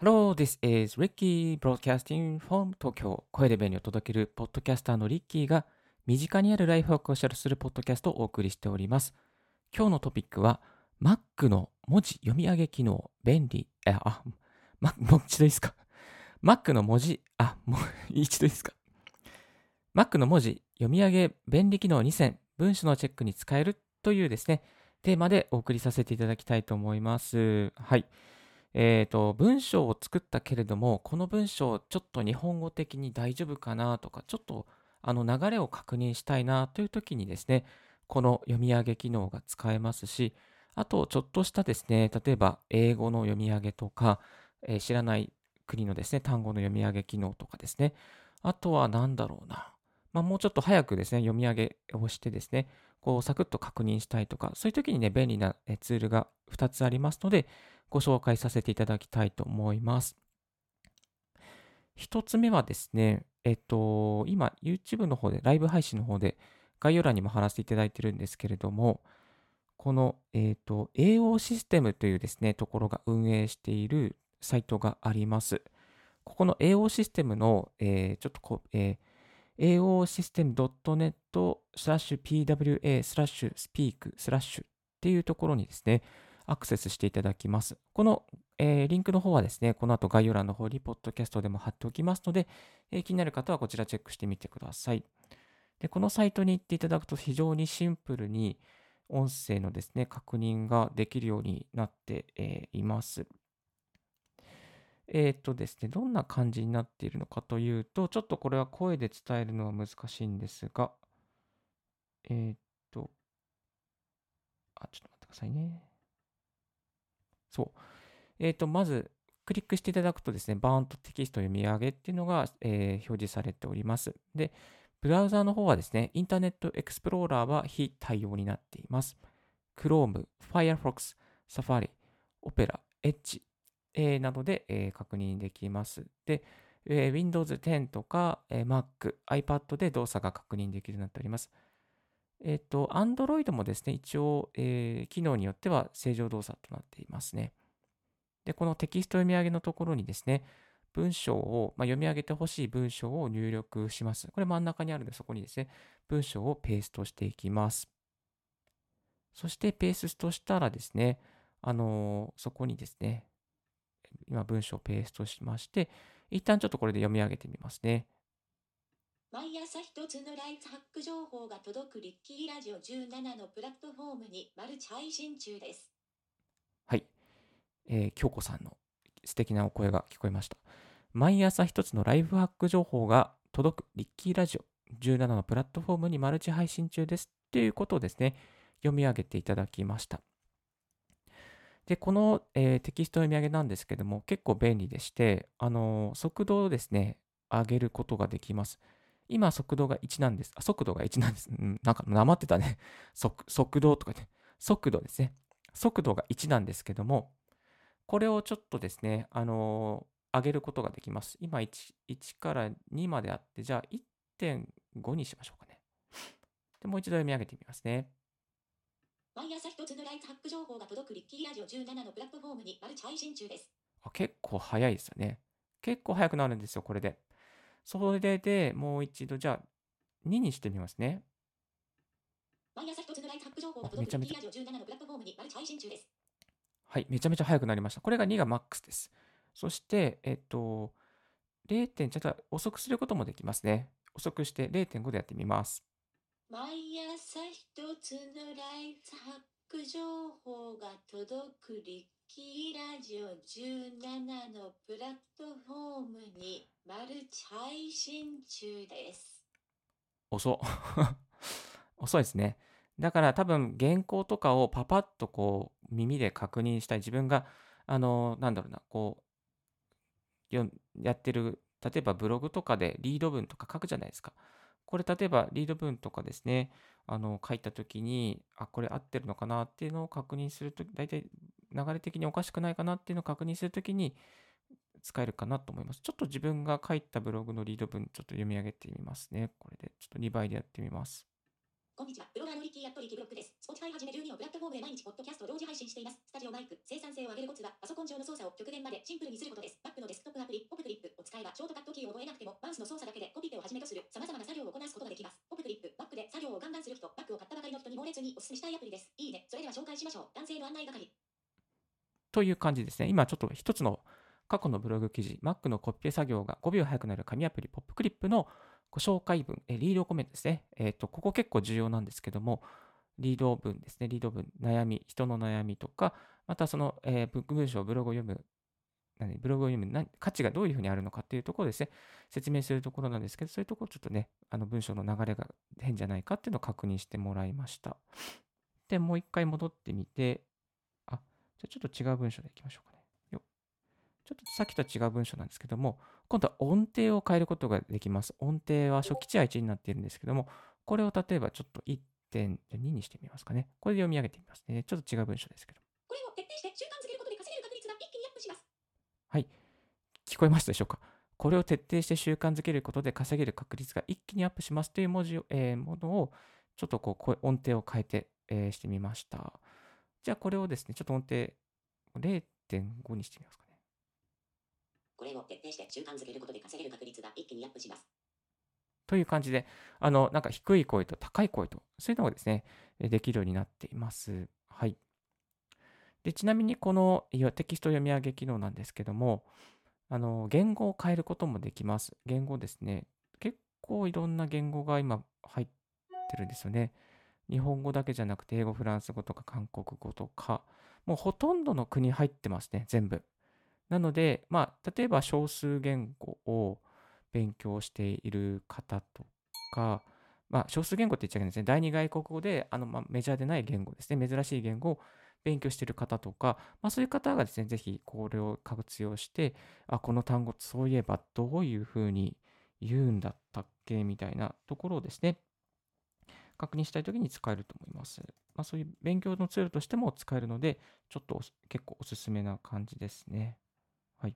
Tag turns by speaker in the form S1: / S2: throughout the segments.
S1: Hello, this is Ricky Broadcasting from Tokyo. 声で便利を届けるポッドキャスターのリッキーが身近にあるライフワークをシェアするポッドキャストをお送りしております。今日のトピックは Mac の文字読み上げ機能便利、えあ、ま、もう一度いいですか ?Mac の文字、あ、もう一度いいですか ?Mac の文字読み上げ便利機能2選、文章のチェックに使えるというですね、テーマでお送りさせていただきたいと思います。はい。えっ、と、文章を作ったけれども、この文章、ちょっと日本語的に大丈夫かなとか、ちょっとあの流れを確認したいなという時にですね、この読み上げ機能が使えますし、あと、ちょっとしたですね、例えば英語の読み上げとか、えー知らない国のですね、単語の読み上げ機能とかですね、あとは何だろうな。まあ、もうちょっと早くですね、読み上げをしてですね、こうサクッと確認したいとか、そういう時にね、便利なツールが2つありますので、ご紹介させていただきたいと思います。1つ目はですね、えっと、今、YouTube の方で、ライブ配信の方で、概要欄にも貼らせていただいてるんですけれども、この、えっと、AO システムというですね、ところが運営しているサイトがあります。ここの AO システムの、えーちょっとこう、えー aosystem.net スラッシュ pwa スラッシュ speak スラッシュっていうところにですね、アクセスしていただきます。この、えーリンクの方はですね、この後概要欄の方にポッドキャストでも貼っておきますので、えー気になる方はこちらチェックしてみてください。で、このサイトに行っていただくと非常にシンプルに音声のですね、確認ができるようになって、えーいます。えっ、とですね、どんな感じになっているのかというと、ちょっとこれは声で伝えるのは難しいんですが、えっ、と、あ、ちょっと待ってくださいね。そう。えっ、と、まず、クリックしていただくとですね、バーンとテキスト読み上げっていうのが、え表示されております。で、ブラウザーの方はですね、インターネットエクスプローラーは非対応になっています。Chrome、Firefox、Safari、Opera、Edge、えーなどで、えー確認できます。で、えー Windows 10とか、えー Mac、iPad で動作が確認できるようになっております。えっ、と、Android もですね、一応、えー機能によっては正常動作となっていますね。で、このテキスト読み上げのところにですね、文章を、まあ、読み上げてほしい文章を入力します。これ真ん中にあるので、そこにですね、文章をペーストしていきます。そして、ペーストしたらですね、あのーそこにですね、今文章をペーストしまして、一旦ちょっとこれで読み上げてみますね。
S2: 毎朝一つのライフハック情報が届くリッキーラジオ17のプラットフォームにマルチ配信中です。
S1: はい。えー京子さんの素敵なお声が聞こえました。毎朝一つのライフハック情報が届くリッキーラジオ17のプラットフォームにマルチ配信中ですっていうことをですね、読み上げていただきました。で、この、えーテキスト読み上げなんですけども、結構便利でして、あのー速度をですね、上げることができます。今、速度が1なんです。あ、速度が1なんです。うん、なんか、なまってたね。速、速度とかね。速度ですね。速度が1なんですけども、これをちょっとですね、あのー上げることができます。今1、1から2まであって、じゃあ1.5にしましょうかね。で、もう一度読み上げてみますね。
S2: 毎朝一つのライフハック情報が届くリッキーラジオ17のプラットフォームにマルチ配信中です。
S1: あ結構早いですよね。結構早くなるんですよ、これで。それで、もう一度、じゃあ2にしてみますね。
S2: 毎朝一つのライフハック情報が届くリッキーラジオ17のプラットフォームにマルチ配信中です。
S1: はい、めちゃめちゃ早くなりました。これが2がマックスです。そして、えっと、0. 点、ちょっと遅くすることもできますね。遅くして0.5でやってみます。
S2: 毎朝一つのライフハック情報が届くリッキーラジオ17のプラットフォームにマルチ配信中です。
S1: 遅。遅いですね。だから多分原稿とかをパパッとこう耳で確認したい自分があのなんだろうなこうやってる例えばブログとかでリード文とか書くじゃないですか。これ例えばリード文とかですねあの書いた時にあこれ合ってるのかなっていうのを確認すると大体流れ的におかしくないかなっていうのを確認するときに使えるかなと思います。ちょっと自分が書いたブログのリード文ちょっと読み上げてみますね。これでちょっと2倍でやってみます。
S2: こんにちは。ブロガーのリッキーアットリキブロックです。Spotify はじめ12のプラットフォームへ毎日ポッドキャスト同時配信しています。スタジオマイク、生産性を上げるコツは、パソコン上の操作を極限までシンプルにすることです。Mac のデスクトップアプリ、ポップクリップを使えば、ショートカットキーを覚えなくても、マウスの操作だけでコピペをはじめとする様々な作業をこなすことができます。ポップクリップ、Mac で作業をガンガンする人、Mac を買ったばかりの人に猛烈にお勧めしたいアプリです。いいね。それでは紹介しましょう。男性の案内係。
S1: という感じですね。今ちょっと一つの過去のブログ記事、Mac のコピペ作業が5秒早くなる神アプリ、ポップクリップのご紹介文、えリードコメントですね。えっ、と、ここ結構重要なんですけども、リード文ですね。リード文、悩み、人の悩みとか、またその、えー文章、ブログを読む、何ブログを読む何価値がどういうふうにあるのかっていうところですね、説明するところなんですけど、そういうところちょっとね、あの文章の流れが変じゃないかっていうのを確認してもらいました。で、もう一回戻ってみて、あ、じゃちょっと違う文章でいきましょうかね。よちょっとさっきと違う文章なんですけども、今度は音程を変えることができます。音程は初期値は1になっているんですけども、これを例えばちょっと1.2にしてみますかね。これで読み上げてみますね。ちょっと違う文章ですけど。
S2: これを徹底して習慣づける
S1: はい。聞こえましたでしょうか？これを徹底して習慣づけることで稼げる確率が一気にアップしますという文字を、えーものを、ちょっとこう声、音程を変えて、えーしてみました。じゃあこれをですね、ちょっと音程0.5にしてみますかね。
S2: これを徹底して習慣づけることで稼げる確率が一気にアップします。
S1: という感じで、あの、なんか低い声と高い声と、そういうのがですね、えできるようになっています。はい。で、ちなみにこのテキスト読み上げ機能なんですけども、あの、言語を変えることもできます。言語ですね。結構いろんな言語が今入ってるんですよね。日本語だけじゃなくて、英語、フランス語とか韓国語とか、もうほとんどの国入ってますね、全部。なので、まあ、例えば少数言語を勉強している方とか、まあ、少数言語って言っちゃいけないですね。第二外国語で、あの、まあ、メジャーでない言語ですね。珍しい言語を勉強している方とか、まあ、そういう方がですね、ぜひこれを活用して、あ、この単語、そういえばどういうふうに言うんだったっけみたいなところをですね、確認したいときに使えると思います。まあ、そういう勉強のツールとしても使えるので、ちょっと結構おすすめな感じですね。はい。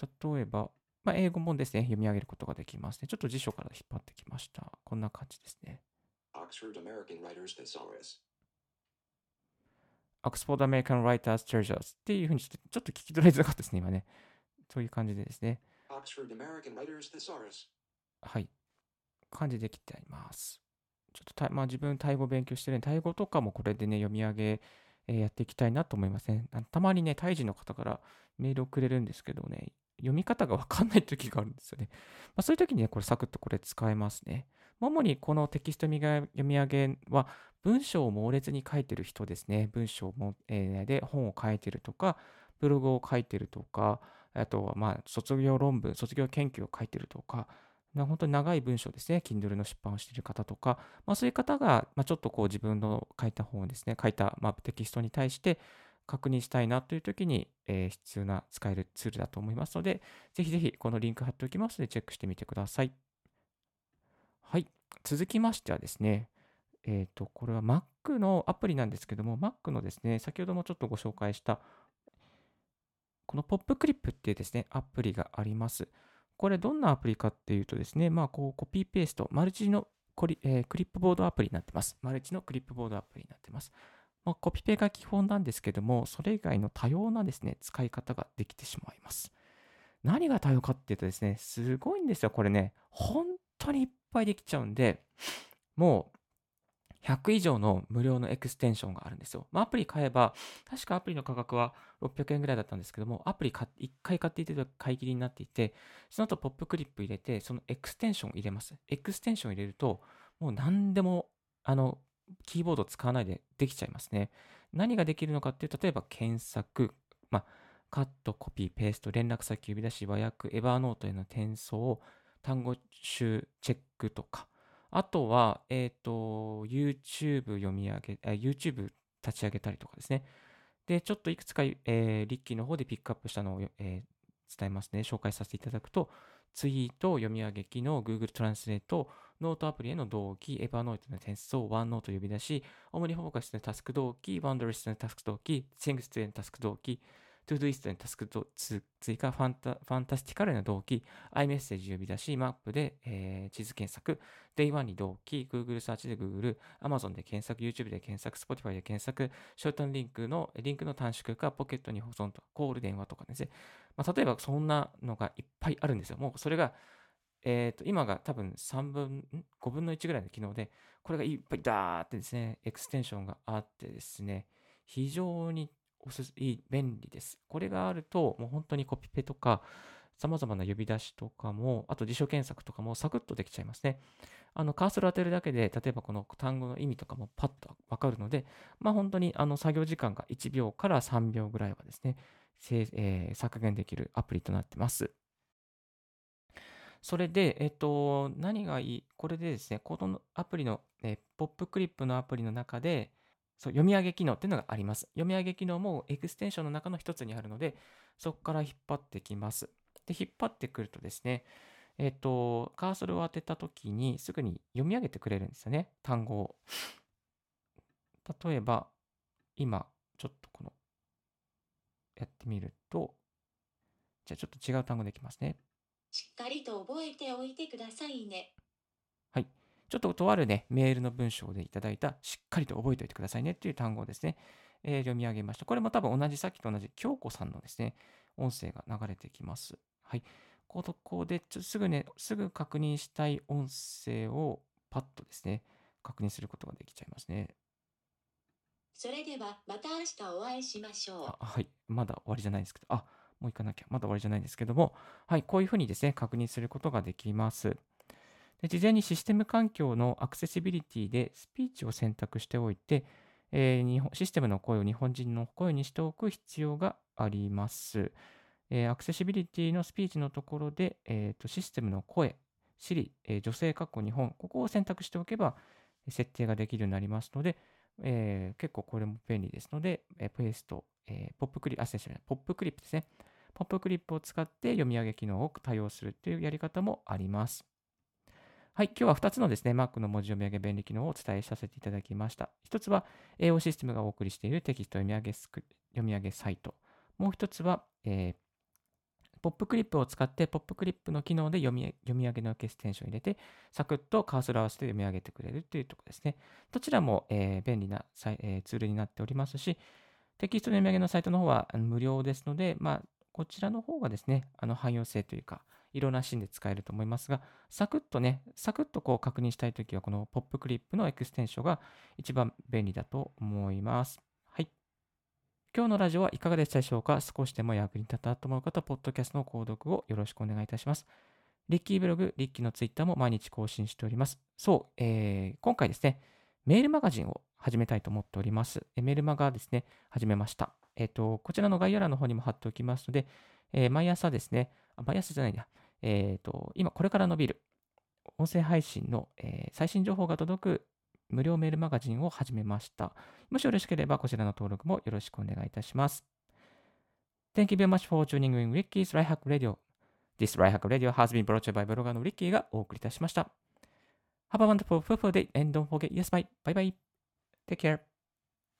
S1: 例えば、まあ、英語もですね、読み上げることができますね。ちょっと辞書から引っ張ってきました。こんな感じですね。
S3: Oxford American Writers Thesaurus.
S1: Oxford American Writers Treasures っていうふうにちょっとちょっと聞き取りづらかったですね、今ね。そういう感じでですね。はい。感じできてあります。ちょっとた、まあ、自分、タイ語勉強してるんで、タイ語とかもこれでね、読み上げ、えーやっていきたいなと思いますね。あたまにね、タイ人の方からメールをくれるんですけどね、読み方がわかんない時があるんですよね。まあ、そういう時にね、これサクッとこれ使えますね。主にこのテキスト読み上げは、文章を猛烈に書いてる人ですね。文章も、えーで本を書いてるとか、ブログを書いてるとか、あとはまあ卒業論文、卒業研究を書いてるとか、本当に長い文章ですね、Kindle の出版をしている方とか、まあ、そういう方が、まあ、ちょっとこう自分の書いた本をですね、書いた、まあ、テキストに対して確認したいなという時に、えー必要な使えるツールだと思いますので、ぜひぜひこのリンク貼っておきますので、チェックしてみてください。はい。続きましてはですね、えっ、と、これは Mac のアプリなんですけども、Mac のですね、先ほどもちょっとご紹介した、このポップクリップっていうですね、アプリがあります。これどんなアプリかっていうとですね、まあこうコピーペースト、マルチのコリ、えークリップボードアプリになってます。マルチのクリップボードアプリになってます。まあ、コピペが基本なんですけども、それ以外の多様なですね、使い方ができてしまいます。何が多様かっていうとですね、すごいんですよ、これね。本当にいっぱいできちゃうんで、もう100以上の無料のエクステンションがあるんですよ。まあ、アプリ買えば、確かアプリの価格は600円ぐらいだったんですけども、アプリ買1回買っていて買い切りになっていて、その後 PopClip 入れて、そのエクステンション入れます。エクステンション入れると、もう何でも、あの、キーボード使わないでできちゃいますね。何ができるのかっていう、例えば検索、まあ、カット、コピー、ペースト、連絡先呼び出し、和訳、 Evernote への転送、単語集チェックとか、あとは、えっ、と、YouTube 読み上げ、え YouTube 立ち上げたりとかですね。で、ちょっといくつか、えー、リッキーの方でピックアップしたのを、えー伝えますね。紹介させていただくと、ツイート、読み上げ機能、Google Translate、ノートアプリへの同期、 Evernote の転送、 OneNote 呼び出し、 OmniFocus のタスク同期、 Wunderlist のタスク同期、 Things へのタスク同期、 Todoist にタスクと追加、ファンタ Fantastical な同期、iMessage 呼び出し、マップで、えー地図検索、Day1 に同期、Google サーチで Google、Amazon で検索、YouTube で検索、Spotify で検索、ショートンリンクの、リンクの短縮か、ポケットに保存とか、コール、電話とかですね。まあ、例えばそんなのがいっぱいあるんですよ。もうそれが、えっ、と、今が多分3分、?5 分の1ぐらいの機能で、これがいっぱいダーってですね、エクステンションがあってですね、非常におすすいい、便利です。これがあると、もう本当にコピペとか、様々な呼び出しとかも、あと辞書検索とかもサクッとできちゃいますね。あの、カーソル当てるだけで、例えばこの単語の意味とかもパッとわかるので、まあ本当にあの作業時間が1秒から3秒ぐらいはですね、えー削減できるアプリとなってます。それで、えっと、何がいい？これでですね、このアプリの、えーポップクリップのアプリの中で、そう読み上げ機能っていうのがあります。読み上げ機能もエクステンションの中の一つにあるので、そこから引っ張ってきます。で、引っ張ってくるとですね、えっと、カーソルを当てたときにすぐに読み上げてくれるんですよね、単語を。例えば、今、ちょっとこの、やってみると、じゃあちょっと違う単語できますね。
S2: しっかりと覚えておいてくださいね。
S1: はい。ちょっととあるね、メールの文章でいただいた、しっかりと覚えておいてくださいねっていう単語をですね、えー読み上げました。これも多分同じ、さっきと同じ、京子さんのですね、音声が流れてきます。はい。ここで、ちょすぐね、すぐ確認したい音声をパッとですね、確認することができちゃいますね。
S2: それではまた明日お会いしましょう
S1: あ。はい。まだ終わりじゃないですけど、あ、もう行かなきゃ。まだ終わりじゃないんですけども、はい。こういうふうにですね、確認することができます。で事前にシステム環境のアクセシビリティでスピーチを選択しておいて、えー日本システムの声を日本人の声にしておく必要があります。えーアクセシビリティのスピーチのところで、えーとシステムの声、Siri、え女性括弧日本、ここを選択しておけば設定ができるようになりますので、えー結構これも便利ですので、えーペースト、えーポップクリップ、あ、失礼しポップクリップですね。ポップクリップを使って読み上げ機能を多用するというやり方もあります。はい、今日は2つのですね、Mac の文字読み上げ便利機能をお伝えさせていただきました。1つは AO システムがお送りしているテキスト読み上げ読み上げサイト。もう1つは、えーポップクリップを使って、ポップクリップの機能で読み上げのエクステンションを入れて、サクッとカーソル合わせて読み上げてくれるというところですね。どちらも、えー便利な、えーツールになっておりますし、テキストの読み上げのサイトの方は無料ですので、まあ、こちらの方がですね、あの汎用性というか、色なしで使えると思いますが、サクッとね、サクッとこう確認したいときは、この PopClip のエクステンションが一番便利だと思います。はい。今日のラジオはいかがでしたでしょうか？少しでも役に立ったと思う方、ポッドキャストの購読をよろしくお願いいたします。リッキーブログ、リッキーのツイッターも毎日更新しております。そう、えー今回ですね、メールマガジンを始めたいと思っております。メールマガですね、始めました。えっ、と、こちらの概要欄の方にも貼っておきますので、えー毎朝ですね、あ毎朝じゃないんだ、えっ、と、今これから伸びる、音声配信の、えー最新情報が届く無料メールマガジンを始めました。もしよろしければこちらの登録もよろしくお願いいたします。Thank you very much for tuning in Ricky's r i h a c k Radio. This r i h a c k Radio has been brought to you by ブロガーの Ricky がお送りいたしました。Have a wonderful, fruitful day and don't forget, yes, bye. Bye bye. Take care.